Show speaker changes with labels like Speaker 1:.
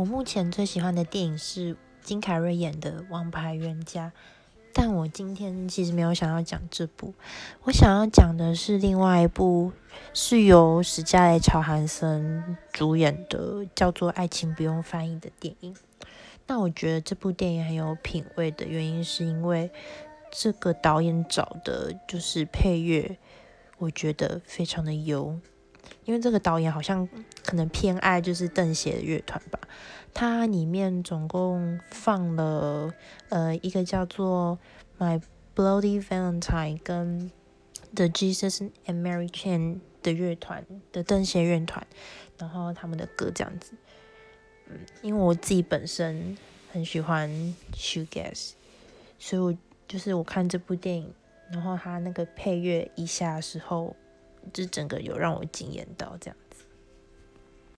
Speaker 1: 我目前最喜欢的电影是金凯瑞演的《王牌冤家》，但我今天其实没有想要讲这部，我想要讲的是另外一部是由史嘉蕾·乔韩森主演的，叫做《爱情不用翻译》的电影。那我觉得这部电影很有品味的原因，是因为这个导演找的就是配乐，我觉得非常的优。因为这个导演好像可能偏爱就是邓协的乐团吧，它里面总共放了呃一个叫做 My Bloody Valentine 跟 The Jesus and Mary Chain 的乐团的邓协乐团，然后他们的歌这样子，嗯，因为我自己本身很喜欢 Shoegaze，所以我就是我看这部电影，然后他那个配乐一下的时候。就整个有让我惊艳到这样子。